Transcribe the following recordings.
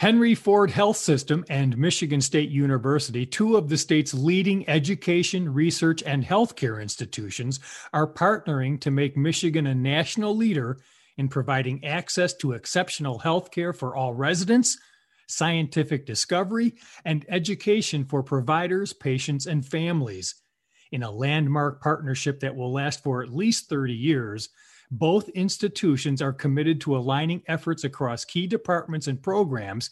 Henry Ford Health System and Michigan State University, two of the state's leading education, research, and healthcare institutions, are partnering to make Michigan a national leader in providing access to exceptional healthcare for all residents, scientific discovery, and education for providers, patients, and families. In a landmark partnership that will last for at least 30 years, both institutions are committed to aligning efforts across key departments and programs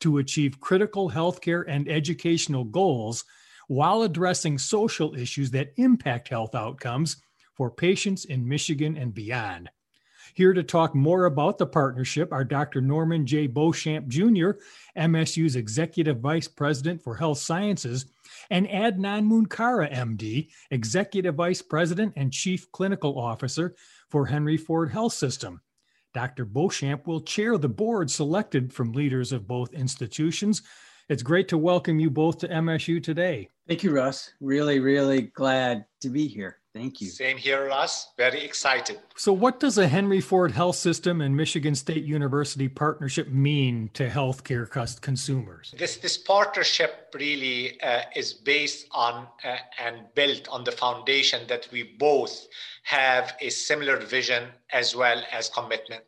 to achieve critical healthcare and educational goals while addressing social issues that impact health outcomes for patients in Michigan and beyond. Here to talk more about the partnership are Dr. Norman J. Beauchamp Jr., MSU's Executive Vice President for Health Sciences, and Adnan Munkarah, MD, Executive Vice President and Chief Clinical Officer for Henry Ford Health System. Dr. Beauchamp will chair the board selected from leaders of both institutions. It's great to welcome you both to MSU today. Thank you, Russ. Really, really glad to be here. Thank you. Same here, Russ. Very excited. So, what does a Henry Ford Health System and Michigan State University partnership mean to healthcare cost consumers? This this partnership really uh, is based on uh, and built on the foundation that we both have a similar vision as well as commitment.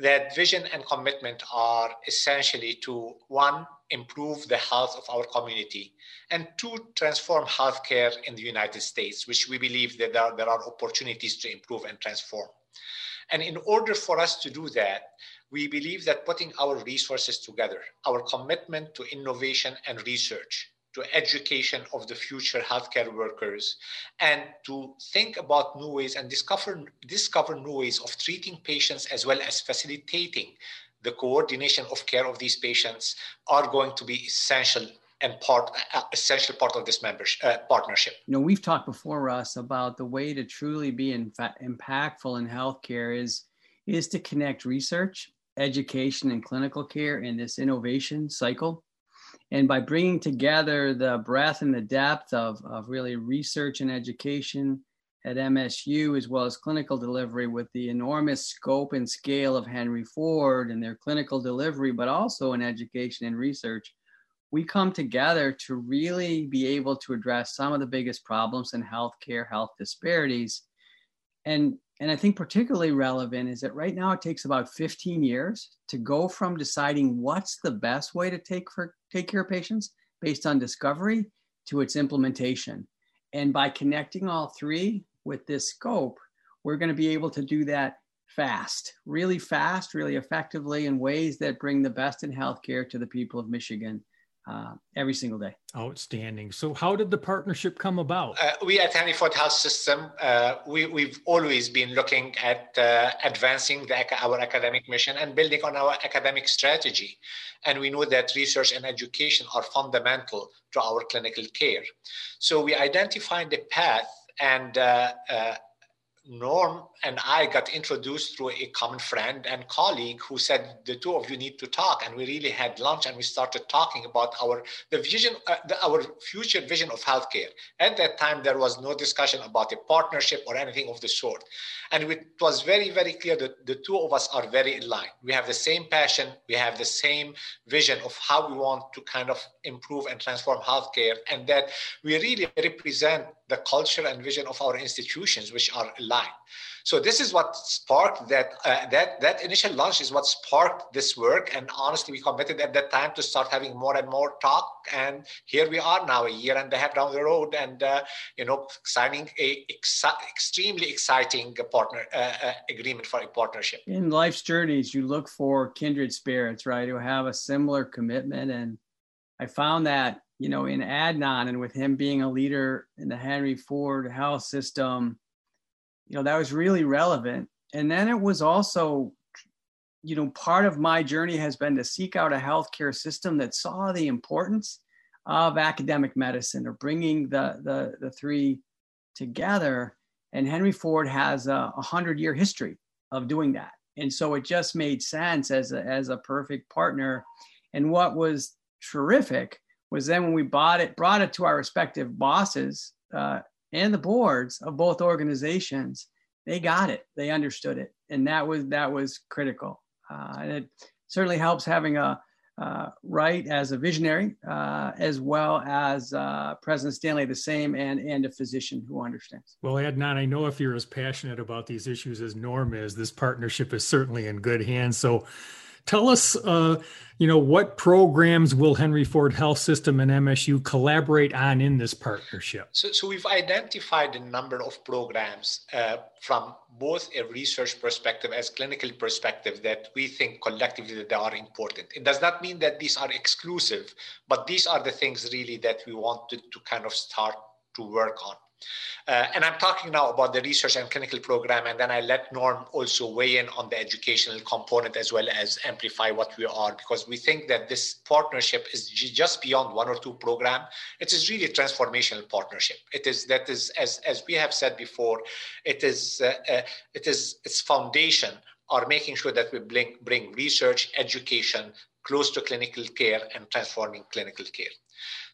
That vision and commitment are essentially to one improve the health of our community, and two, transform healthcare in the United States, which we believe that there are, there are opportunities to improve and transform. And in order for us to do that, we believe that putting our resources together, our commitment to innovation and research, to education of the future healthcare workers, and to think about new ways and discover, discover new ways of treating patients as well as facilitating the coordination of care of these patients are going to be essential and part uh, essential part of this membership uh, partnership. You know, we've talked before, Russ, about the way to truly be impactful in healthcare is is to connect research, education, and clinical care in this innovation cycle. And by bringing together the breadth and the depth of, of really research and education, at MSU, as well as clinical delivery, with the enormous scope and scale of Henry Ford and their clinical delivery, but also in education and research, we come together to really be able to address some of the biggest problems in healthcare, health disparities. And, and I think particularly relevant is that right now it takes about 15 years to go from deciding what's the best way to take, for, take care of patients based on discovery to its implementation. And by connecting all three, with this scope, we're going to be able to do that fast, really fast, really effectively in ways that bring the best in healthcare to the people of Michigan uh, every single day. Outstanding. So, how did the partnership come about? Uh, we at Henry Ford Health System, uh, we, we've always been looking at uh, advancing the, our academic mission and building on our academic strategy. And we know that research and education are fundamental to our clinical care. So, we identified the path and uh, uh, Norm and I got introduced through a common friend and colleague who said the two of you need to talk, and we really had lunch and we started talking about our the vision, uh, the, our future vision of healthcare. At that time, there was no discussion about a partnership or anything of the sort, and it was very very clear that the two of us are very aligned. We have the same passion, we have the same vision of how we want to kind of improve and transform healthcare, and that we really represent the culture and vision of our institutions, which are aligned. So this is what sparked that uh, that that initial launch is what sparked this work. And honestly, we committed at that time to start having more and more talk. And here we are now, a year and a half down the road, and uh, you know, signing a ex- extremely exciting partner uh, uh, agreement for a partnership. In life's journeys, you look for kindred spirits, right, who have a similar commitment. And I found that you know, in Adnan and with him being a leader in the Henry Ford health system, you know, that was really relevant. And then it was also, you know, part of my journey has been to seek out a healthcare system that saw the importance of academic medicine or bringing the, the, the three together. And Henry Ford has a, a hundred year history of doing that. And so it just made sense as a, as a perfect partner. And what was terrific was then when we bought it, brought it to our respective bosses uh, and the boards of both organizations, they got it, they understood it, and that was that was critical. Uh, and it certainly helps having a, uh, as a visionary, uh, as well as uh, President Stanley the same, and and a physician who understands. Well, Adnan, I know if you're as passionate about these issues as Norm is, this partnership is certainly in good hands. So, Tell us, uh, you know, what programs will Henry Ford Health System and MSU collaborate on in this partnership? So, so we've identified a number of programs uh, from both a research perspective as clinical perspective that we think collectively that they are important. It does not mean that these are exclusive, but these are the things really that we wanted to kind of start to work on. Uh, and I'm talking now about the research and clinical program, and then I let Norm also weigh in on the educational component as well as amplify what we are, because we think that this partnership is just beyond one or two program. It is really a transformational partnership. It is that is as as we have said before, it is uh, uh, it is its foundation are making sure that we bring, bring research, education close to clinical care and transforming clinical care.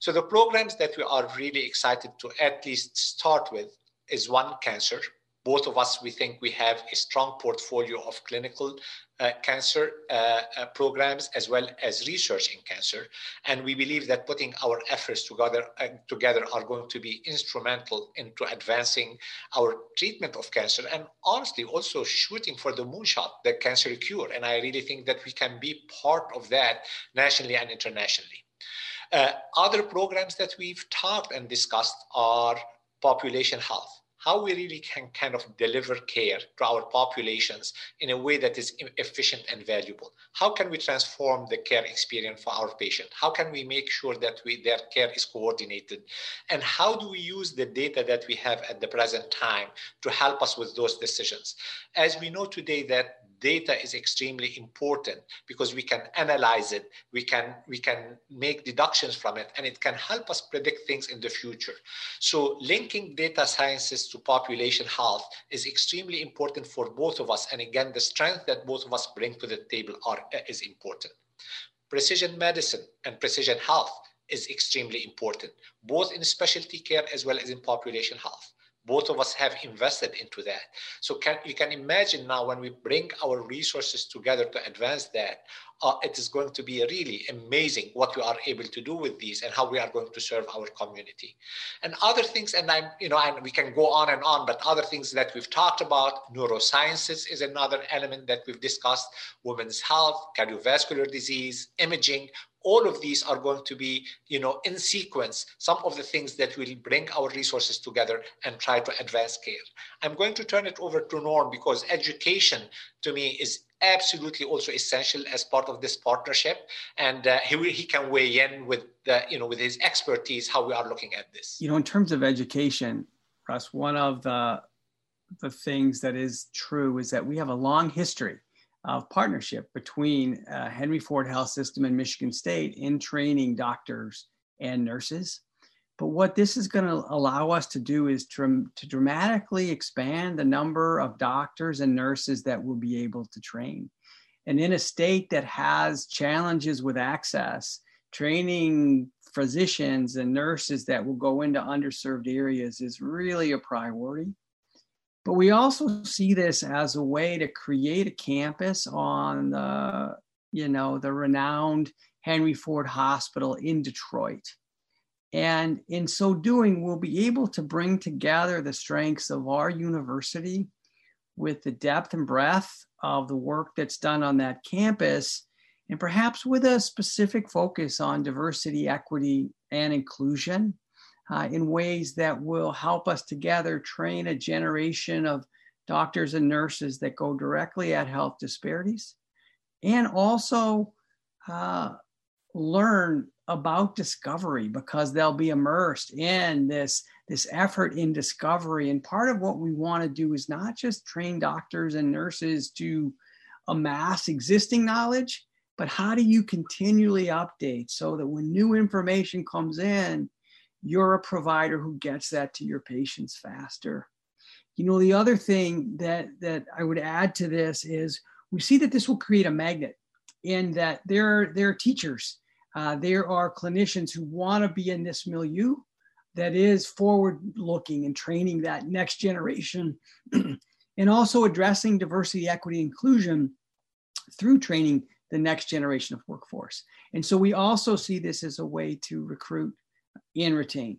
So the programs that we are really excited to at least start with is one cancer. Both of us, we think we have a strong portfolio of clinical uh, cancer uh, uh, programs as well as research in cancer. And we believe that putting our efforts together, uh, together are going to be instrumental into advancing our treatment of cancer and honestly also shooting for the moonshot, the cancer cure. And I really think that we can be part of that nationally and internationally. Uh, other programs that we've talked and discussed are population health how we really can kind of deliver care to our populations in a way that is efficient and valuable. How can we transform the care experience for our patient? How can we make sure that we, their care is coordinated? And how do we use the data that we have at the present time to help us with those decisions? As we know today that data is extremely important because we can analyze it we can we can make deductions from it and it can help us predict things in the future so linking data sciences to population health is extremely important for both of us. And again the strength that both of us bring to the table are is important. Precision medicine and precision health is extremely important both in specialty care as well as in population health both of us have invested into that. So can, you can imagine now when we bring our resources together to advance that uh, it is going to be really amazing what we are able to do with these and how we are going to serve our community. And other things and i'm you know and we can go on and on but other things that we've talked about neurosciences is another element that we've discussed women's health cardiovascular disease imaging all of these are going to be you know in sequence some of the things that will bring our resources together and try to advance care i'm going to turn it over to norm because education to me is absolutely also essential as part of this partnership. And uh, he, he can weigh in with the you know with his expertise how we are looking at this. You know in terms of education russ one of the the things that is true is that we have a long history of partnership between uh, Henry Ford Health System and Michigan State in training doctors and nurses. But what this is going to allow us to do is to, to dramatically expand the number of doctors and nurses that we'll be able to train. And in a state that has challenges with access, training physicians and nurses that will go into underserved areas is really a priority. But we also see this as a way to create a campus on the, you know, the renowned Henry Ford Hospital in Detroit. And in so doing, we'll be able to bring together the strengths of our university with the depth and breadth of the work that's done on that campus, and perhaps with a specific focus on diversity, equity, and inclusion uh, in ways that will help us together train a generation of doctors and nurses that go directly at health disparities and also uh, learn about discovery because they'll be immersed in this this effort in discovery. And part of what we want to do is not just train doctors and nurses to amass existing knowledge but how do you continually update so that when new information comes in you're a provider who gets that to your patients faster. You know, the other thing that that I would add to this is we see that this will create a magnet in that there, are, there are teachers, uh, there are clinicians who want to be in this milieu that is forward looking and training that next generation and also addressing diversity, equity, inclusion through training the next generation of workforce. And so we also see this as a way to recruit and retain.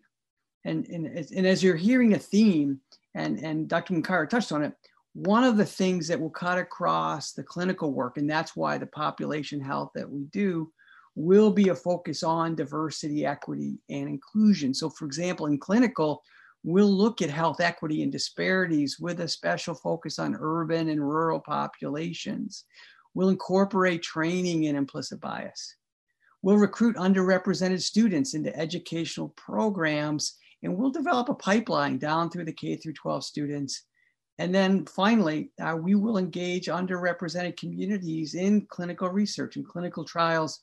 And, and, and as you're hearing a theme, and, and Dr. Munkarah touched on it, one of the things that will cut across the clinical work, and that's why the population health that we do will be a focus on diversity, equity, and inclusion. So, for example, in clinical, we'll look at health equity and disparities with a special focus on urban and rural populations. We'll incorporate training and implicit bias. We'll recruit underrepresented students into educational programs, and we'll develop a pipeline down through the K through 12 students. And then finally, uh, we will engage underrepresented communities in clinical research and clinical trials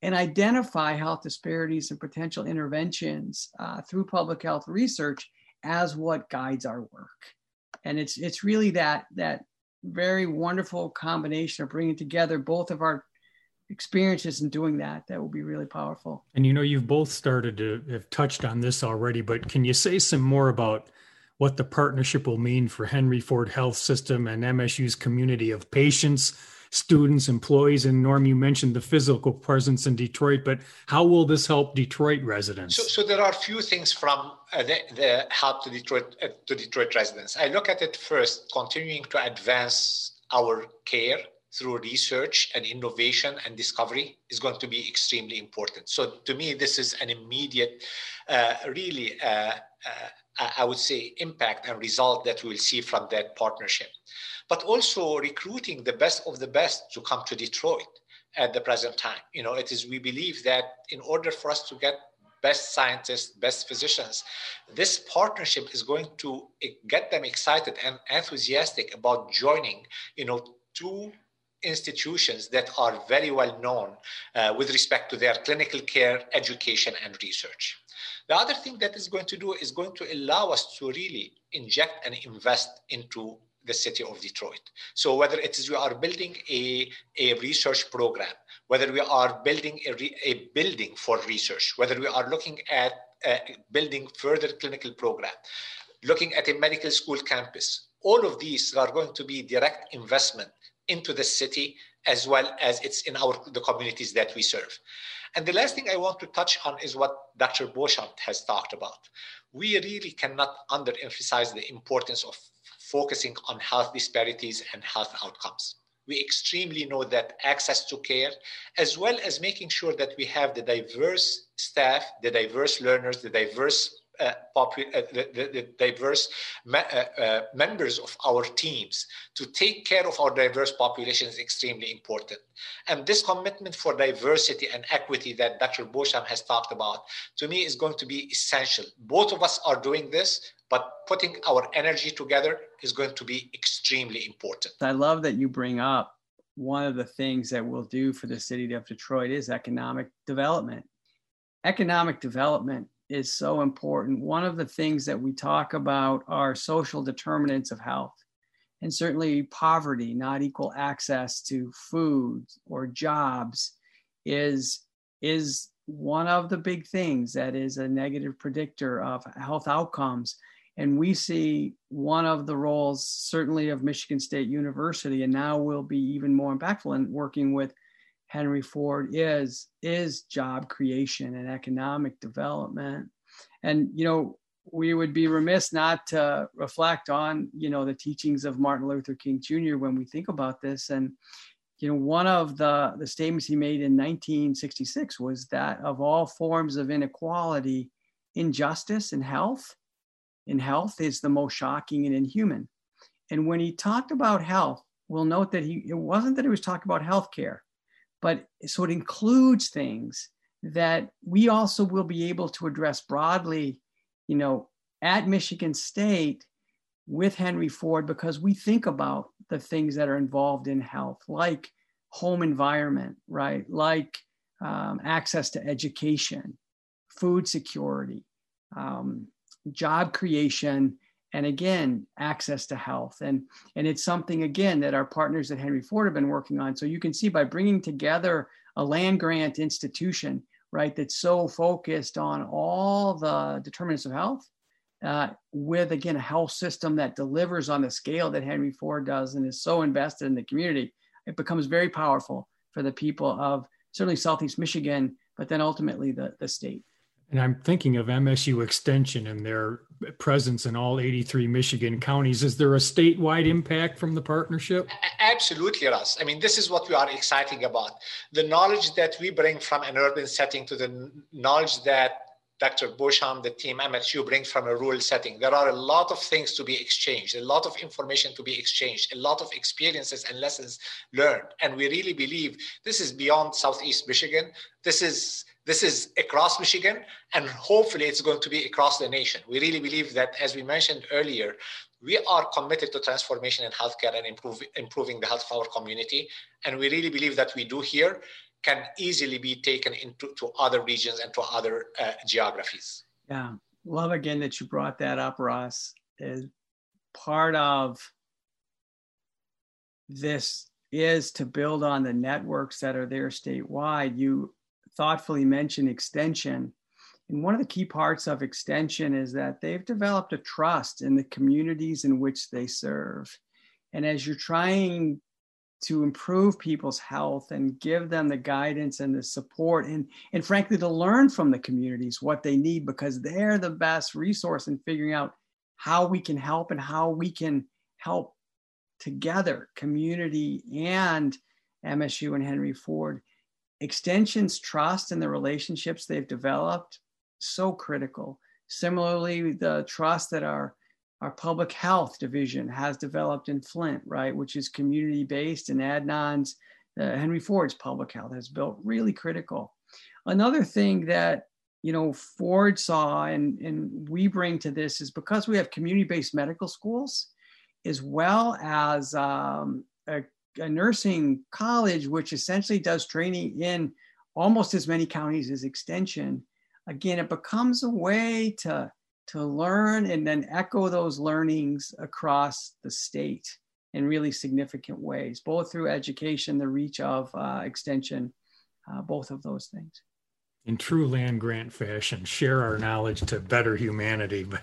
and identify health disparities and potential interventions uh, through public health research as what guides our work. And it's it's really that that very wonderful combination of bringing together both of our experiences in doing that that will be really powerful. And you know, you've both started to have touched on this already, but can you say some more about what the partnership will mean for Henry Ford Health System and MSU's community of patients, students, employees, and Norm, you mentioned the physical presence in Detroit, but how will this help Detroit residents? So, so there are a few things from uh, the, the, help to Detroit uh, to Detroit residents. I look at it first, continuing to advance our care through research and innovation and discovery is going to be extremely important. So to me, this is an immediate, uh, really, uh, uh, I would say, impact and result that we'll see from that partnership but also recruiting the best of the best to come to Detroit at the present time. You know, it is we believe that in order for us to get best scientists, best physicians, this partnership is going to get them excited and enthusiastic about joining, you know, two institutions that are very well known uh, with respect to their clinical care, education, and research. The other thing that is going to do is going to allow us to really inject and invest into the city of Detroit. So whether it is we are building a, a research program, whether we are building a, re, a building for research, whether we are looking at uh, building further clinical program, looking at a medical school campus, all of these are going to be direct investment into the city as well as it's in our the communities that we serve. And the last thing I want to touch on is what Dr. Beauchamp has talked about. We really cannot underemphasize the importance of focusing on health disparities and health outcomes. We extremely know that access to care, as well as making sure that we have the diverse staff, the diverse learners, the diverse uh, uh, the, the, diverse uh, uh, members of our teams to take care of our diverse population is extremely important. And this commitment for diversity and equity that Dr. Beauchamp has talked about, to me, is going to be essential. Both of us are doing this, but putting our energy together is going to be extremely important. I love that you bring up one of the things that we'll do for the city of Detroit is economic development. Economic development is so important. One of the things that we talk about are social determinants of health. And certainly, poverty, not equal access to food or jobs, is, is one of the big things that is a negative predictor of health outcomes. And we see one of the roles, certainly of Michigan State University, and now will be even more impactful in working with Henry Ford is is job creation and economic development. And you know, we would be remiss not to reflect on you know the teachings of Martin Luther King Jr. when we think about this. And you know, one of the the statements he made in 1966 was that of all forms of inequality, injustice in health in health is the most shocking and inhuman. And when he talked about health, we'll note that he it wasn't that he was talking about healthcare, but so it includes things that we also will be able to address broadly, you know, at Michigan State with Henry Ford because we think about the things that are involved in health, like home environment, right? Like um, access to education, food security, um, job creation, and again, access to health. And, and it's something, again, that our partners at Henry Ford have been working on. So you can see by bringing together a land grant institution, right, that's so focused on all the determinants of health, uh, with again a health system that delivers on the scale that Henry Ford does and is so invested in the community, it becomes very powerful for the people of certainly Southeast Michigan, but then ultimately the, the state. And I'm thinking of MSU Extension and their presence in all 83 Michigan counties. Is there a statewide impact from the partnership? Absolutely, Russ. I mean, this is what we are exciting about. The knowledge that we bring from an urban setting to the knowledge that Dr. Beauchamp, the team MSU brings from a rural setting. There are a lot of things to be exchanged, a lot of information to be exchanged, a lot of experiences and lessons learned. And we really believe this is beyond Southeast Michigan. This is this is across Michigan, and hopefully it's going to be across the nation. We really believe that, as we mentioned earlier, we are committed to transformation in healthcare and improve, improving the health of our community. And we really believe that we do here can easily be taken into to other regions and to other uh, geographies. Yeah, love again that you brought that up, Ross. Is part of this is to build on the networks that are there statewide. You thoughtfully mentioned extension. And one of the key parts of extension is that they've developed a trust in the communities in which they serve. And as you're trying to improve people's health and give them the guidance and the support and and frankly to learn from the communities what they need because they're the best resource in figuring out how we can help and how we can help together community and MSU and Henry Ford extensions trust and the relationships they've developed so critical similarly the trust that our our public health division has developed in Flint, right, which is community based, and Adnan's uh, Henry Ford's public health has built really critical. Another thing that you know Ford saw and and we bring to this is because we have community based medical schools, as well as um, a, a nursing college, which essentially does training in almost as many counties as Extension. Again, it becomes a way to to learn and then echo those learnings across the state in really significant ways, both through education, the reach of uh, extension, uh, both of those things. In true land grant fashion, share our knowledge to better humanity. But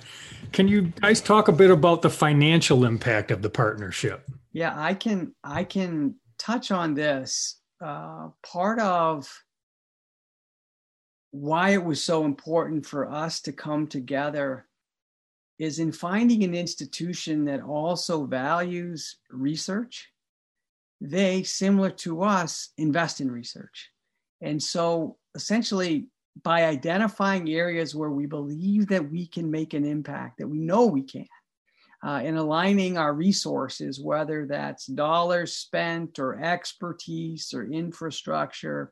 can you guys talk a bit about the financial impact of the partnership? Yeah, I can. I can touch on this. Uh, part of why it was so important for us to come together is in finding an institution that also values research. They, similar to us, invest in research. And so essentially, by identifying areas where we believe that we can make an impact, that we know we can, uh, and aligning our resources, whether that's dollars spent or expertise or infrastructure,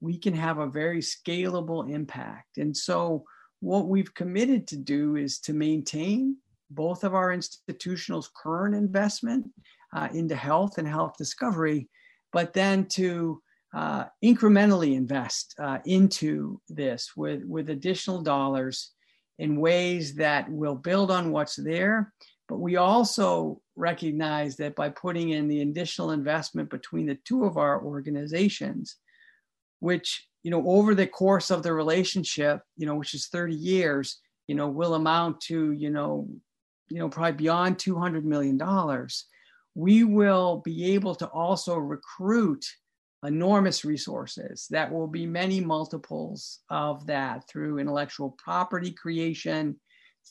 we can have a very scalable impact. And so, what we've committed to do is to maintain both of our institutional's current investment uh, into health and health discovery, but then to uh, incrementally invest uh, into this with, with additional dollars in ways that will build on what's there. But we also recognize that by putting in the additional investment between the two of our organizations, which you know over the course of the relationship you know which is 30 years you know will amount to you know you know probably beyond 200 million dollars we will be able to also recruit enormous resources that will be many multiples of that through intellectual property creation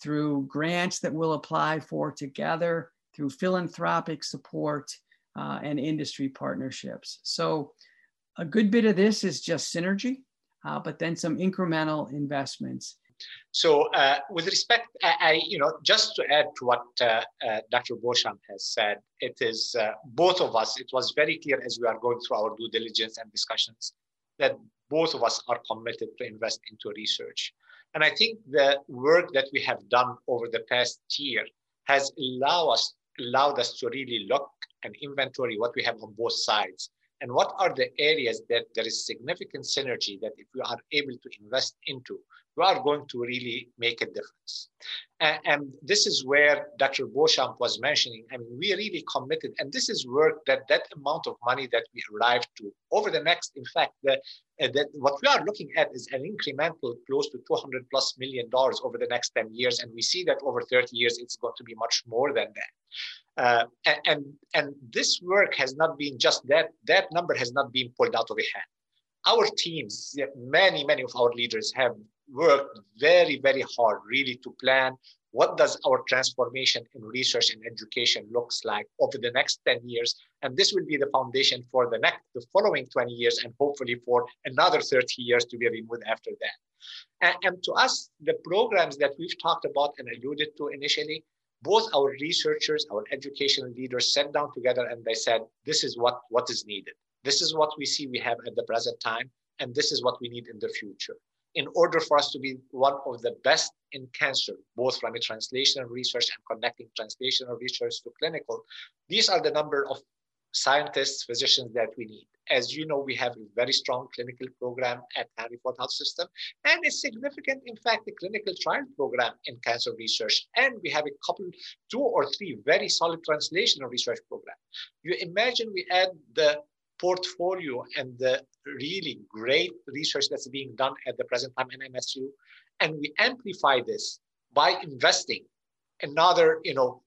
through grants that we'll apply for together through philanthropic support uh, and industry partnerships so a good bit of this is just synergy, uh, but then some incremental investments. So, uh, with respect, I, I, you know, just to add to what uh, uh Dr. Beauchamp has said, it is uh, both of us. It was very clear as we are going through our due diligence and discussions that both of us are committed to invest into research. And I think the work that we have done over the past year has allowed us allowed us to really look and inventory what we have on both sides and what are the areas that there is significant synergy that if we are able to invest into, we are going to really make a difference. And, and this is where Dr. Beauchamp was mentioning. I mean, we really committed, and this is work that that amount of money that we arrived to over the next, in fact, the, uh, that what we are looking at is an incremental close to 200 plus million dollars over the next 10 years. And we see that over 30 years, it's going to be much more than that. Uh, and, and, and this work has not been just that, that number has not been pulled out of a hat. Our teams, many, many of our leaders have worked very, very hard really to plan what does our transformation in research and education looks like over the next 10 years. And this will be the foundation for the next the following 20 years and hopefully for another 30 years to be renewed after that. And, and to us the programs that we've talked about and alluded to initially both our researchers our educational leaders sat down together and they said this is what what is needed. This is what we see we have at the present time and this is what we need in the future in order for us to be one of the best in cancer, both from a translational research and connecting translational research to clinical, these are the number of scientists, physicians that we need. As you know, we have a very strong clinical program at Henry Ford Health System and a significant, in fact, a clinical trial program in cancer research. And we have a couple, two or three very solid translational research programs. You imagine we add the portfolio and the really great research that's being done at the present time in MSU. And we amplify this by investing another, you know,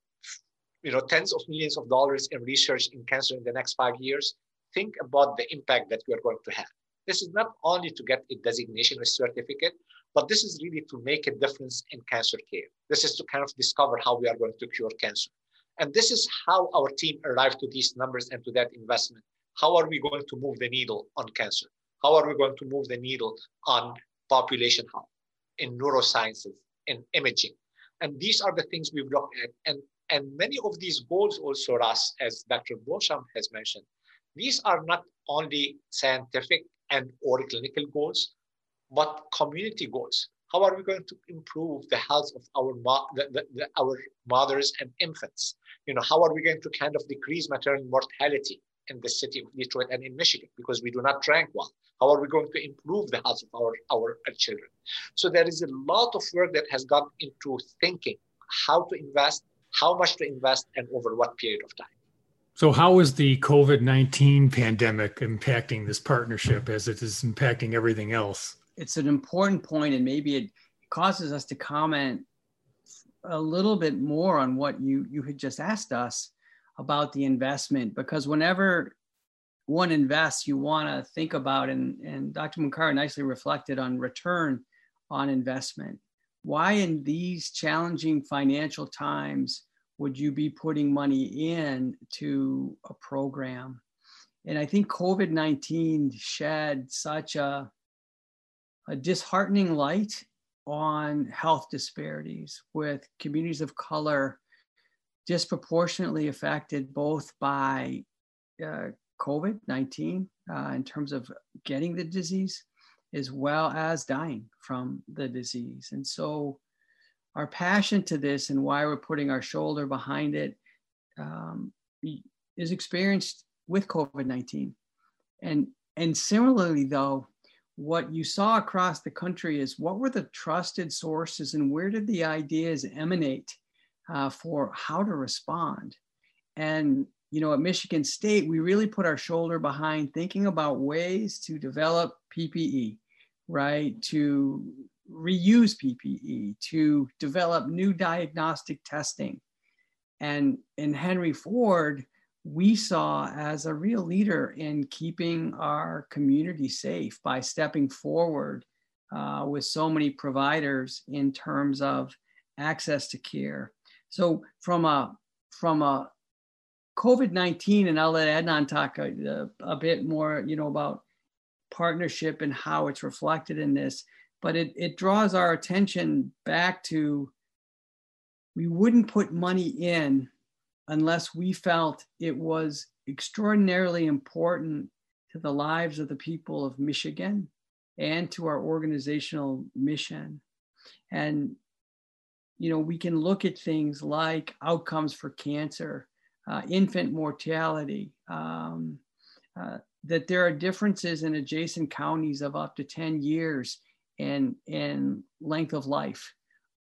you know, tens of millions of dollars in research in cancer in the next five years. Think about the impact that we are going to have. This is not only to get a designation or certificate, but this is really to make a difference in cancer care. This is to kind of discover how we are going to cure cancer. And this is how our team arrived to these numbers and to that investment how are we going to move the needle on cancer? How are we going to move the needle on population health, in neurosciences, in imaging? And these are the things we've looked at. And, and many of these goals also, Russ, as Dr. Beauchamp has mentioned, these are not only scientific and or clinical goals, but community goals. How are we going to improve the health of our mo- the, the, the, our mothers and infants? You know, how are we going to kind of decrease maternal mortality? In the city of Detroit and in Michigan because we do not rank well. How are we going to improve the health of our, our, our children? So there is a lot of work that has gone into thinking how to invest, how much to invest, and over what period of time. So, how is the COVID 19 pandemic impacting this partnership as it is impacting everything else? It's an important point, and maybe it causes us to comment a little bit more on what you, you had just asked us about the investment because whenever one invests, you want to think about, and, and Dr. Munkarah nicely reflected on return on investment. Why, in these challenging financial times, would you be putting money in to a program? And I think COVID 19 shed such a, a disheartening light on health disparities with communities of color disproportionately affected both by uh, COVID 19 uh, in terms of getting the disease as well as dying from the disease. And so, our passion to this and why we're putting our shoulder behind it um, is experienced with COVID 19. And, and similarly, though, what you saw across the country is what were the trusted sources and where did the ideas emanate uh, for how to respond. And, you know, at Michigan State, we really put our shoulder behind thinking about ways to develop PPE, right? To reuse PPE, to develop new diagnostic testing. And in Henry Ford, we saw as a real leader in keeping our community safe by stepping forward uh, with so many providers in terms of access to care, so from a from a COVID nineteen, and I'll let Adnan talk a, a, bit more, you know, about partnership and how it's reflected in this. But it it draws our attention back to we wouldn't put money in unless we felt it was extraordinarily important to the lives of the people of Michigan and to our organizational mission. And you know, we can look at things like outcomes for cancer, uh, infant mortality, um, uh, that there are differences in adjacent counties of up to 10 years in, in length of life,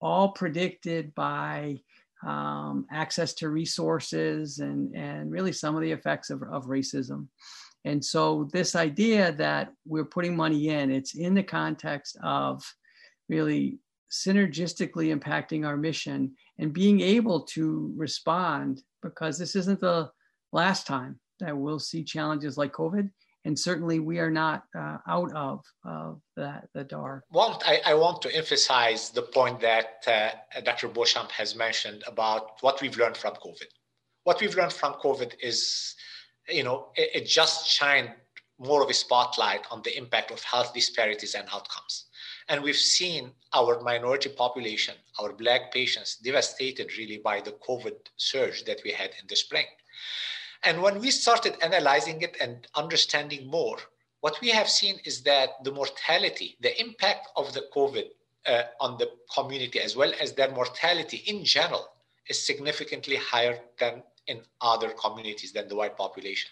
all predicted by um, access to resources and, and really some of the effects of, of racism. And so, this idea that we're putting money in, it's in the context of really synergistically impacting our mission and being able to respond because this isn't the last time that we'll see challenges like COVID. And certainly we are not uh, out of, that, the dark. Well, I, I, want to emphasize the point that uh, Dr. Beauchamp has mentioned about what we've learned from COVID. What we've learned from COVID is, you know, it, it just shined more of a spotlight on the impact of health disparities and outcomes. And we've seen our minority population, our Black patients, devastated really by the COVID surge that we had in the spring. And when we started analyzing it and understanding more, what we have seen is that the mortality, the impact of the COVID uh, on the community, as well as their mortality in general, is significantly higher than in other communities than the white population.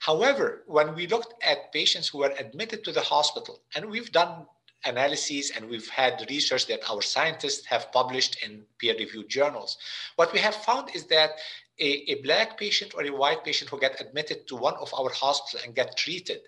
However, when we looked at patients who were admitted to the hospital, and we've done analyses and we've had research that our scientists have published in peer-reviewed journals, what we have found is that a, a black patient or a white patient who get admitted to one of our hospitals and get treated,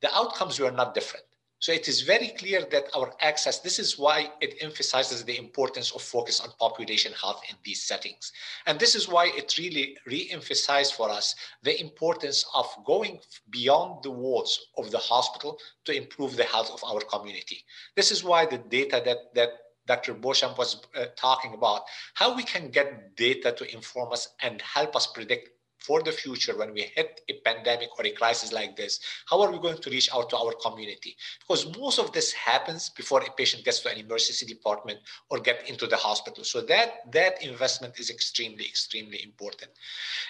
the outcomes were not different. So it is very clear that our access, this is why it emphasizes the importance of focus on population health in these settings. And this is why it really re-emphasized for us the importance of going beyond the walls of the hospital to improve the health of our community. This is why the data that, that Dr. Beauchamp was uh, talking about, how we can get data to inform us and help us predict for the future when we hit a pandemic or a crisis like this how are we going to reach out to our community? Because most of this happens before a patient gets to an emergency department or get into the hospital. So that that investment is extremely extremely important.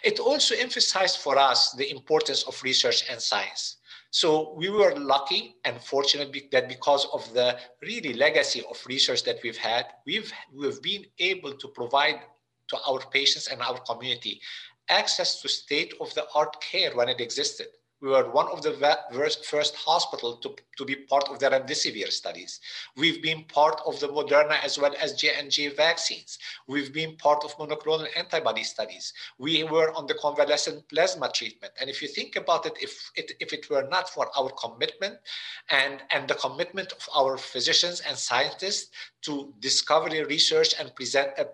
It also emphasized for us the importance of research and science. So we were lucky and fortunate that because of the really legacy of research that we've had, we've, we've been able to provide to our patients and our community access to state-of-the-art care when it existed. We were one of the first hospital to, to be part of the remdesivir studies. We've been part of the Moderna as well as J&J vaccines. We've been part of monoclonal antibody studies. We were on the convalescent plasma treatment. And if you think about it, if it, if it were not for our commitment and, and the commitment of our physicians and scientists to discovery research and present a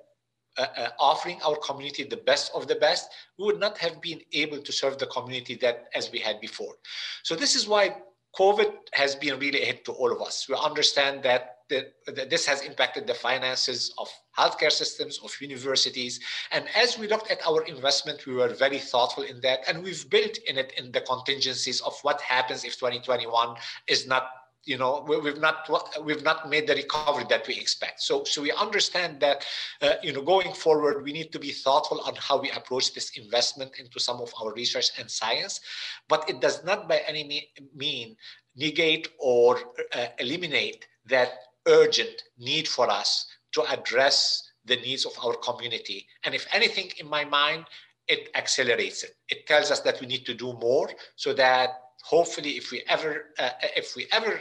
uh, uh, offering our community the best of the best, we would not have been able to serve the community that as we had before. So this is why COVID has been really a hit to all of us. We understand that, the, that this has impacted the finances of healthcare systems, of universities. And as we looked at our investment, we were very thoughtful in that. And we've built in it in the contingencies of what happens if 2021 is not you know we've not we've not made the recovery that we expect. So so we understand that uh, you know going forward we need to be thoughtful on how we approach this investment into some of our research and science. But it does not by any mean negate or uh, eliminate that urgent need for us to address the needs of our community. And if anything in my mind it accelerates it. It tells us that we need to do more so that hopefully if we ever uh, if we ever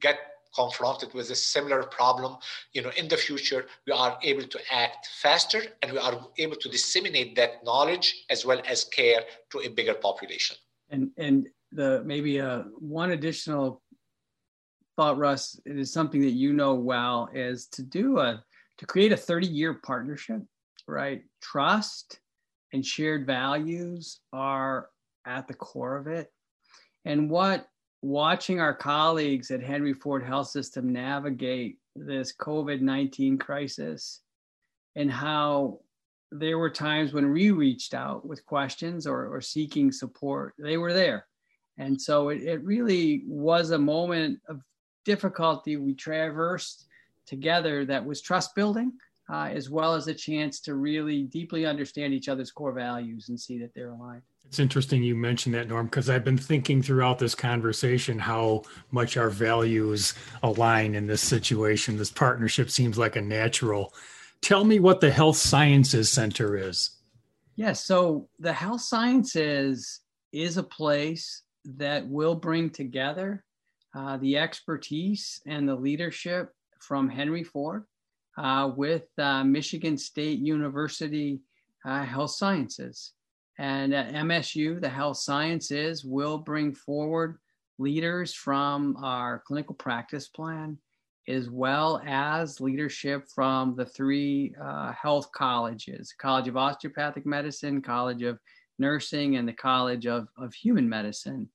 get confronted with a similar problem, you know, in the future, we are able to act faster and we are able to disseminate that knowledge as well as care to a bigger population. And and the maybe uh, one additional thought, Russ, it is something that you know well, is to do a to create a 30 year partnership, right? Trust and shared values are at the core of it. And what watching our colleagues at Henry Ford Health System navigate this COVID 19 crisis and how there were times when we reached out with questions or, or seeking support, they were there. And so it, it really was a moment of difficulty we traversed together that was trust building. Uh, as well as a chance to really deeply understand each other's core values and see that they're aligned. It's interesting you mentioned that, Norm, because I've been thinking throughout this conversation how much our values align in this situation. This partnership seems like a natural. Tell me what the Health Sciences Center is. Yes, so the Health Sciences is a place that will bring together uh, the expertise and the leadership from Henry Ford uh, with uh, Michigan State University uh, Health Sciences. And at MSU, the health sciences will bring forward leaders from our clinical practice plan as well as leadership from the three uh, health colleges College of Osteopathic Medicine, College of Nursing, and the College of, of Human Medicine,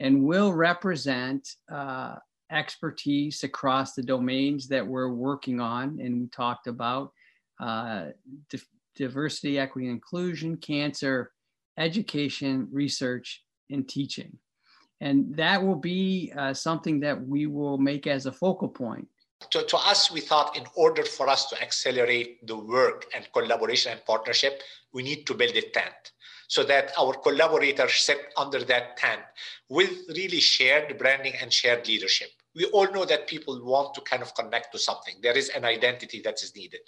and will represent uh, expertise across the domains that we're working on and we talked about uh, di- diversity, equity, inclusion, cancer, education, research, and teaching. And that will be uh, something that we will make as a focal point. To, to us, we thought in order for us to accelerate the work and collaboration and partnership, we need to build a tent so that our collaborators sit under that tent with really shared branding and shared leadership we all know that people want to kind of connect to something. There is an identity that is needed.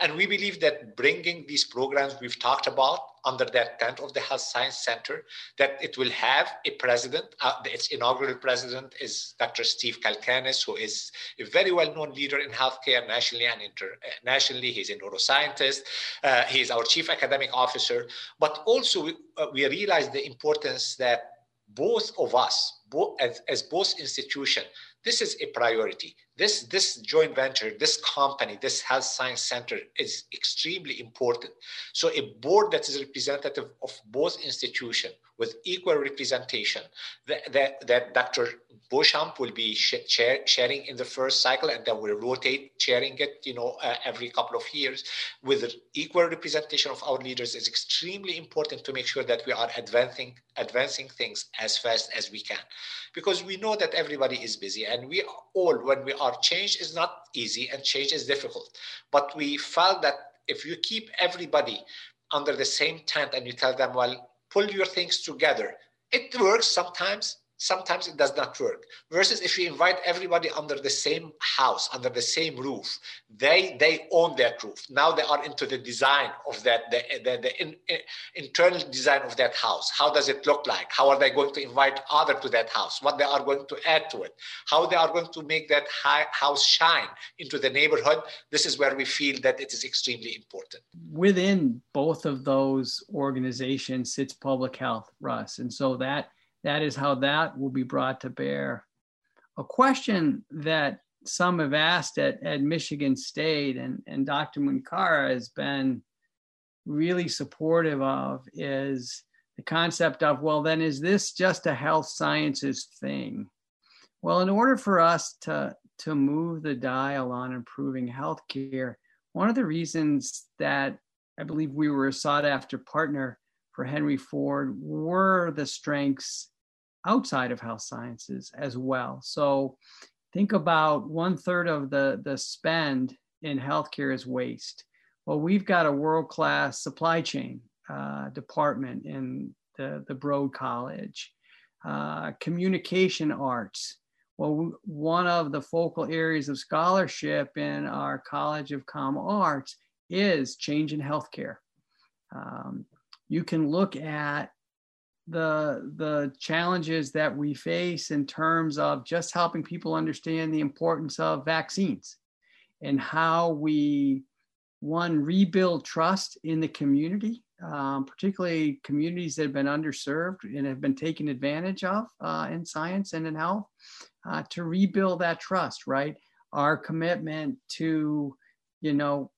And we believe that bringing these programs we've talked about under that tent of the Health Science Center, that it will have a president. Uh, its inaugural president is Dr. Steve Kalkanis, who is a very well-known leader in healthcare nationally and internationally. He's a neuroscientist. Uh, he's our chief academic officer. But also we, uh, we realize the importance that both of us, as, as both institutions, this is a priority. This, this joint venture, this company, this health science center is extremely important. So a board that is representative of both institutions with equal representation, that, that, that Dr. Beauchamp will be share, sharing in the first cycle and then we'll rotate chairing it, you know, uh, every couple of years with equal representation of our leaders is extremely important to make sure that we are advancing, advancing things as fast as we can. Because we know that everybody is busy and we all, when we are change is not easy and change is difficult. But we felt that if you keep everybody under the same tent and you tell them, well, pull your things together, it works sometimes sometimes it does not work. Versus if you invite everybody under the same house under the same roof they they own that roof. Now they are into the design of that the, the, the in, in, internal design of that house. How does it look like? How are they going to invite other to that house? What they are going to add to it? How they are going to make that high, house shine into the neighborhood? This is where we feel that it is extremely important. Within both of those organizations sits public health russ. And so that that is how that will be brought to bear. A question that some have asked at, at Michigan State and, and Dr. Munkarah has been really supportive of is the concept of, well, then is this just a health sciences thing? Well, in order for us to, to move the dial on improving healthcare, one of the reasons that I believe we were a sought after partner for Henry Ford were the strengths outside of health sciences as well. So think about one third of the, the spend in healthcare is waste. Well, we've got a world class supply chain uh, department in the, the Broad College, uh, communication arts. Well, one of the focal areas of scholarship in our College of Com Arts is change in healthcare. Um, you can look at the the challenges that we face in terms of just helping people understand the importance of vaccines and how we one rebuild trust in the community um, particularly communities that have been underserved and have been taken advantage of uh, in science and in health uh, to rebuild that trust right? Our commitment to you know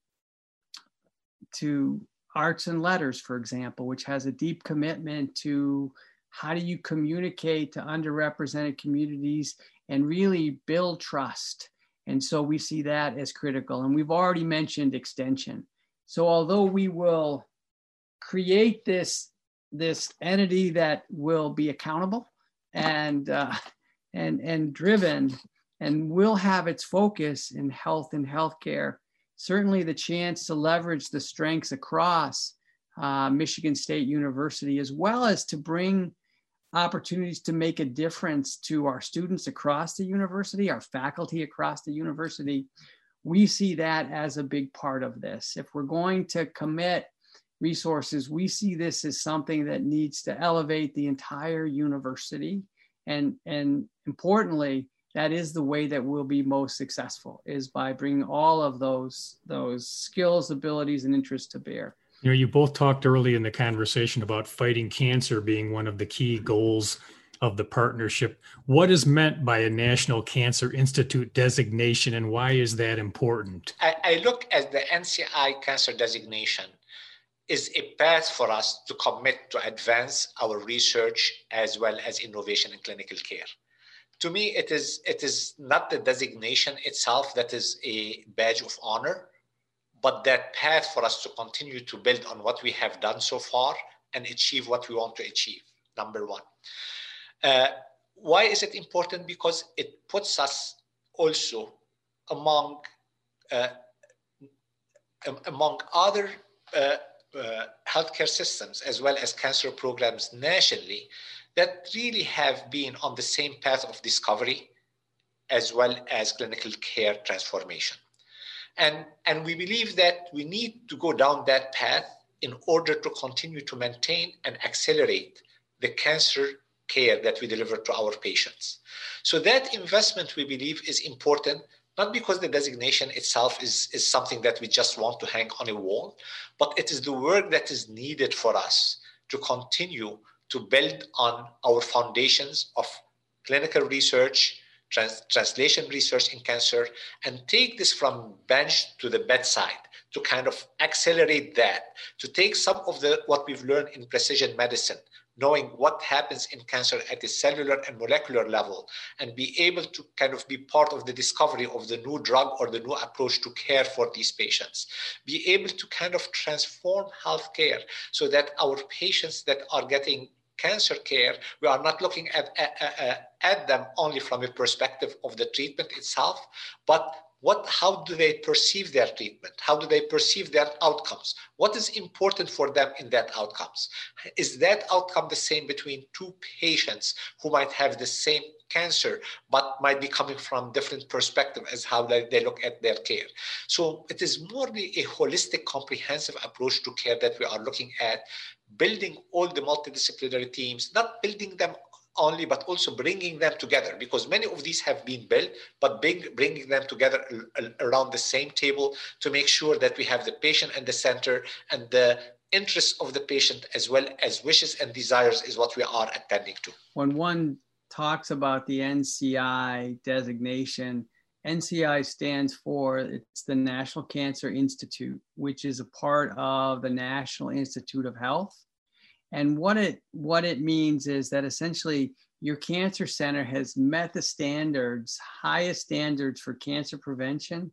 to arts and letters, for example, which has a deep commitment to how do you communicate to underrepresented communities and really build trust. And so we see that as critical. And we've already mentioned extension. So although we will create this, this entity that will be accountable and, uh, and, and driven and will have its focus in health and healthcare certainly the chance to leverage the strengths across uh, Michigan State University, as well as to bring opportunities to make a difference to our students across the university, our faculty across the university. We see that as a big part of this. If we're going to commit resources, we see this as something that needs to elevate the entire university. And, and importantly, that is the way that we'll be most successful is by bringing all of those those skills abilities and interests to bear you know you both talked early in the conversation about fighting cancer being one of the key goals of the partnership. What is meant by a National Cancer Institute designation and why is that important? I, I look at the NCI cancer designation is a path for us to commit to advance our research as well as innovation in clinical care. To me, it is, it is not the designation itself that is a badge of honor, but that path for us to continue to build on what we have done so far and achieve what we want to achieve, number one. Uh, why is it important? Because it puts us also among uh, among other uh, uh, healthcare systems as well as cancer programs nationally that really have been on the same path of discovery as well as clinical care transformation. And, and we believe that we need to go down that path in order to continue to maintain and accelerate the cancer care that we deliver to our patients. So that investment we believe is important not because the designation itself is, is something that we just want to hang on a wall, but it is the work that is needed for us to continue to build on our foundations of clinical research, trans- translation research in cancer, and take this from bench to the bedside to kind of accelerate that, to take some of the what we've learned in precision medicine, knowing what happens in cancer at the cellular and molecular level, and be able to kind of be part of the discovery of the new drug or the new approach to care for these patients. Be able to kind of transform healthcare so that our patients that are getting cancer care, we are not looking at, at, at, them only from a perspective of the treatment itself, but what how do they perceive their treatment? How do they perceive their outcomes? What is important for them in that outcomes? Is that outcome the same between two patients who might have the same cancer but might be coming from different perspective as how they, they look at their care? So it is more the a holistic comprehensive approach to care that we are looking at building all the multidisciplinary teams not building them only, but also bringing them together because many of these have been built, but bring, bringing them together around the same table to make sure that we have the patient at the center and the interests of the patient as well as wishes and desires is what we are attending to. When one talks about the NCI designation, NCI stands for it's the National Cancer Institute, which is a part of the National Institute of Health and what it what it means is that essentially your cancer center has met the standards, highest standards for cancer prevention,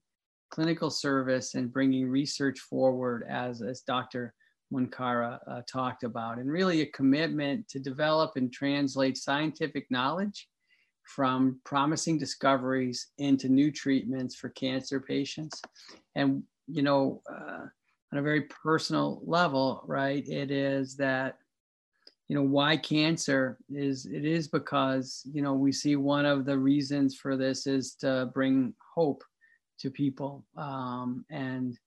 clinical service, and bringing research forward, as, as Dr. Munkarah uh, talked about, and really a commitment to develop and translate scientific knowledge from promising discoveries into new treatments for cancer patients. And, you know, uh, on a very personal level, right, it is that you know why cancer is it is because you know we see one of the reasons for this is to bring hope to people um, and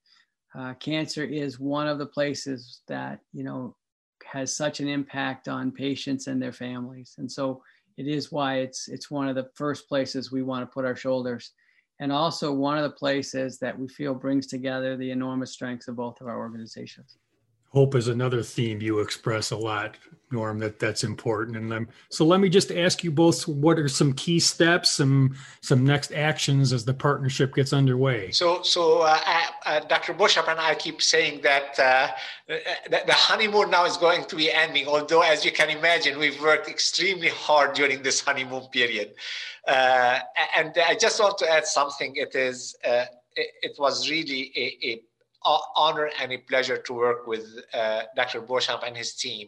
uh, cancer is one of the places that you know has such an impact on patients and their families and so it is why it's it's one of the first places we want to put our shoulders. And also one of the places that we feel brings together the enormous strengths of both of our organizations hope is another theme you express a lot norm that that's important. And i'm so let me just ask you both what are some key steps some some next actions as the partnership gets underway? So so uh, uh, dr Beauchamp and i keep saying that uh, the, the honeymoon now is going to be ending although as you can imagine we've worked extremely hard during this honeymoon period. Uh, and i just want to add something. It is uh, it, it was really a, a honor and a pleasure to work with uh, Dr. Beauchamp and his team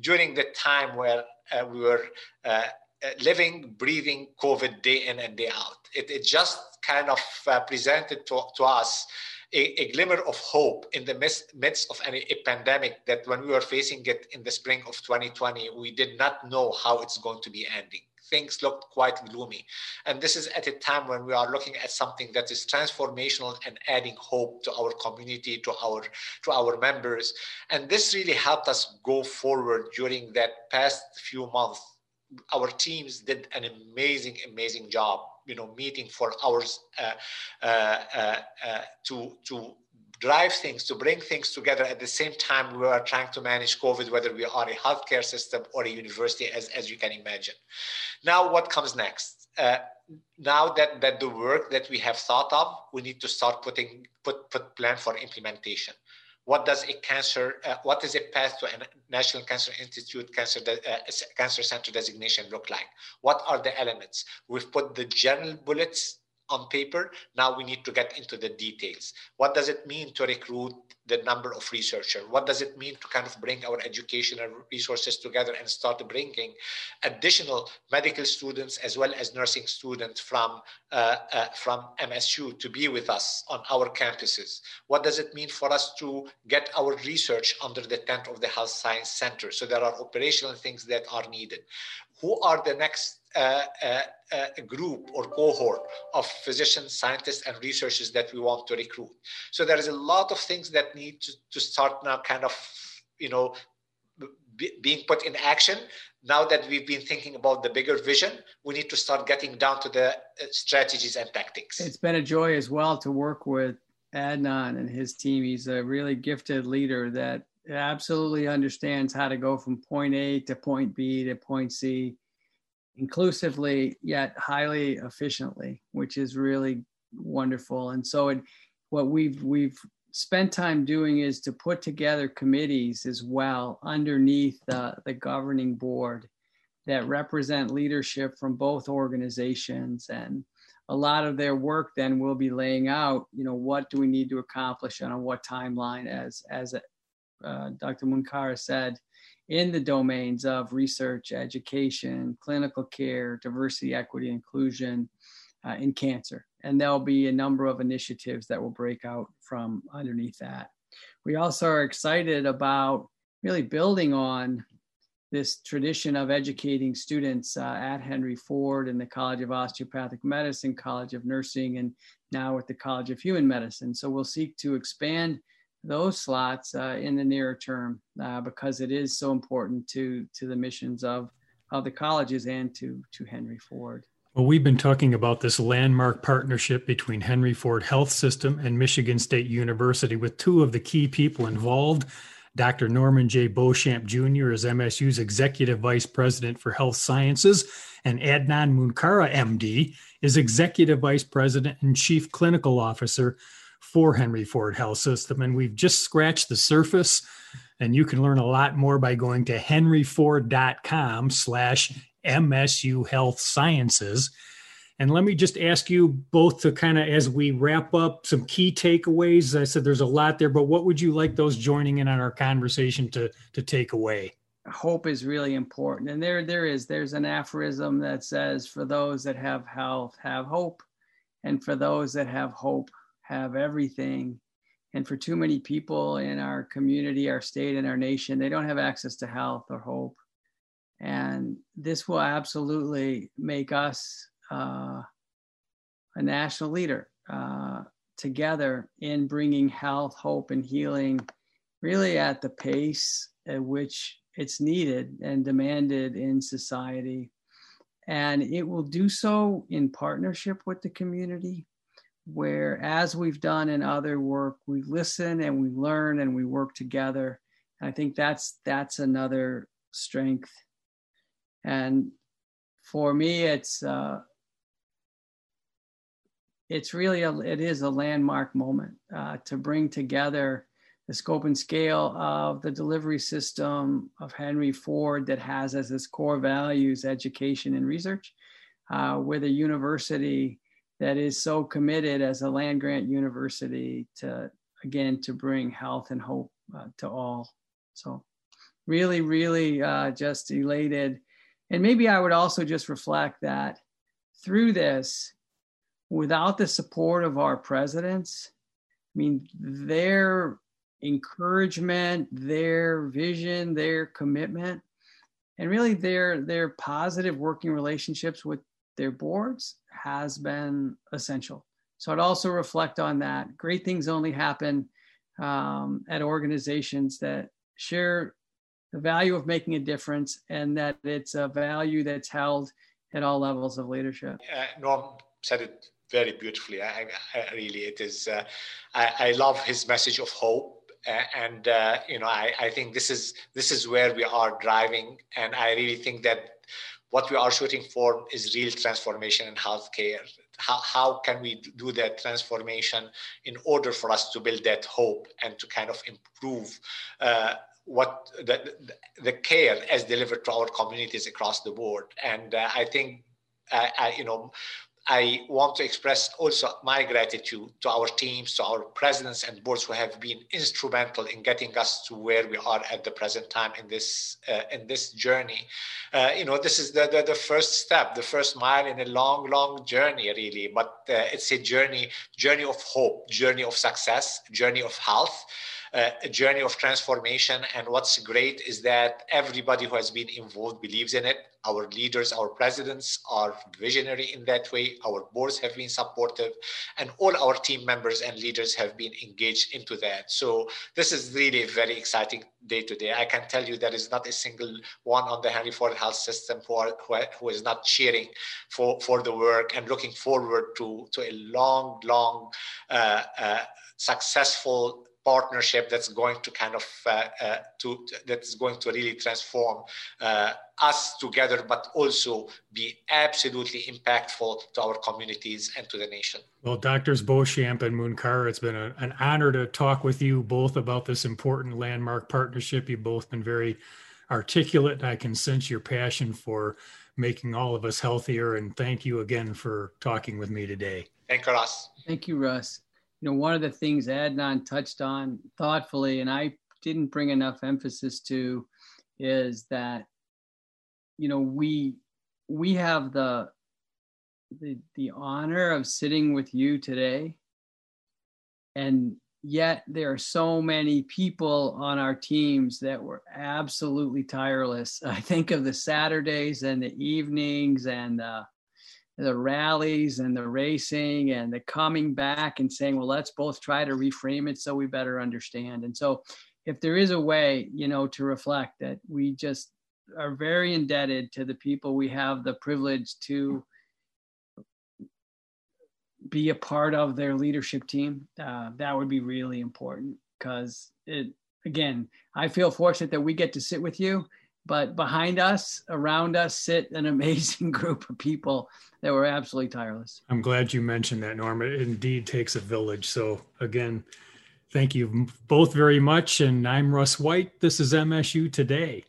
during the time where uh, we were uh, uh, living, breathing COVID day in and day out. It, it just kind of uh, presented to, to us a, a, glimmer of hope in the midst, midst of any, a pandemic that when we were facing it in the spring of 2020, we did not know how it's going to be ending things looked quite gloomy. And this is at a time when we are looking at something that is transformational and adding hope to our community, to our to our members. And this really helped us go forward during that past few months. Our teams did an amazing, amazing job. You know, meeting for hours uh, uh, uh, uh to to drive things, to bring things together at the same time we are trying to manage COVID, whether we are a healthcare system or a university, as, as you can imagine. Now, what comes next? Uh, now that, that the work that we have thought of, we need to start putting put put plan for implementation. What does a cancer? Uh, what is a path to a National Cancer Institute cancer de- uh, cancer center designation look like? What are the elements? We've put the general bullets on paper. Now we need to get into the details. What does it mean to recruit the number of researchers? What does it mean to kind of bring our educational resources together and start bringing additional medical students as well as nursing students from, uh, uh, from MSU to be with us on our campuses? What does it mean for us to get our research under the tent of the Health Science Center? So there are operational things that are needed. Who are the next uh, uh, a group or cohort of physicians, scientists, and researchers that we want to recruit. So there is a lot of things that need to, to start now kind of, you know, being put in action. Now that we've been thinking about the bigger vision, we need to start getting down to the uh, strategies and tactics. It's been a joy as well to work with Adnan and his team. He's a really gifted leader that absolutely understands how to go from point A to point B to point C inclusively yet highly efficiently, which is really wonderful. And so it, what we've we've spent time doing is to put together committees as well underneath the, the governing board that represent leadership from both organizations and a lot of their work then will be laying out you know what do we need to accomplish and on what timeline as as uh, dr munkarah said in the domains of research, education, clinical care, diversity, equity, inclusion uh, in cancer. And there'll be a number of initiatives that will break out from underneath that. We also are excited about really building on this tradition of educating students uh, at Henry Ford and the College of Osteopathic Medicine, College of Nursing, and now with the College of Human Medicine. So we'll seek to expand those slots uh, in the nearer term uh, because it is so important to to the missions of of the colleges and to to Henry Ford. Well, we've been talking about this landmark partnership between Henry Ford Health System and Michigan State University with two of the key people involved. Dr. Norman J. Beauchamp Jr. is MSU's Executive Vice President for Health Sciences, and Adnan Munkarah, MD, is Executive Vice President and Chief Clinical Officer for Henry Ford Health System. And we've just scratched the surface. And you can learn a lot more by going to henryford.com slash MSU Health Sciences. And let me just ask you both to kind of, as we wrap up, some key takeaways. I said there's a lot there, but what would you like those joining in on our conversation to to take away? Hope is really important, and there there is there's an aphorism that says, "For those that have health, have hope, and for those that have hope, have everything. And for too many people in our community, our state, and our nation, they don't have access to health or hope. And this will absolutely make us uh, a national leader uh, together in bringing health, hope, and healing really at the pace at which it's needed and demanded in society. And it will do so in partnership with the community where as we've done in other work we listen and we learn and we work together. And i think that's that's another strength. And for me it's uh it's really a it is a landmark moment uh, to bring together the scope and scale of the delivery system of henry ford that has as its core values education and research uh, with a university that is so committed as a land grant university to again to bring health and hope uh, to all. So really really uh, just elated. And maybe i would also just reflect that through this without the support of our presidents i mean their encouragement their vision their commitment and really their their positive working relationships with their boards has been essential. So I'd also reflect on that. Great things only happen um, at organizations that share the value of making a difference and that it's a value that's held at all levels of leadership. Uh, Norm said it very beautifully. I, I really, it is. Uh, I, I, love his message of hope, and uh, you know, I, I think this is this is where we are driving, and I really think that what we are shooting for is real transformation in healthcare. How, how can we do that transformation in order for us to build that hope and to kind of improve uh, what the, the care as delivered to our communities across the board? And uh, I think, uh, I, you know, I want to express also my gratitude to our teams, to our presidents and boards who have been instrumental in getting us to where we are at the present time in this uh, in this journey. Uh, you know, this is the, the, the first step, the first mile in a long, long journey, really. But uh, it's a journey, journey of hope, journey of success, journey of health uh, a journey of transformation. And what's great is that everybody who has been involved believes in it. Our leaders, our presidents are visionary in that way. Our boards have been supportive, and all our team members and leaders have been engaged into that. So this is really a very exciting day today. I can tell you there is not a single one on the Henry Ford Health System who, are, who, is not cheering for, for the work and looking forward to, to a long, long, uh, uh, successful partnership that's going to kind of uh, uh, to that's going to really transform uh, us together but also be absolutely impactful to our communities and to the nation. Well doctors beauchamp and munkar it's been a, an honor to talk with you both about this important landmark partnership. You've both been very articulate and i can sense your passion for making all of us healthier and thank you again for talking with me today. Thank you russ. Thank you russ you know, one of the things Adnan touched on thoughtfully, and I didn't bring enough emphasis to, is that, you know, we we have the the the honor of sitting with you today, and yet there are so many people on our teams that were absolutely tireless. I think of the Saturdays and the evenings and uh, the rallies and the racing and the coming back and saying, well, let's both try to reframe it so we better understand. And so, if there is a way, you know, to reflect that we just are very indebted to the people we have the privilege to be a part of their leadership team, uh, that would be really important because it, again, I feel fortunate that we get to sit with you but behind us, around us, sit an amazing group of people that were absolutely tireless. I'm glad you mentioned that, Norm. It indeed takes a village. So, again, thank you both very much. And I'm Russ White. This is MSU Today.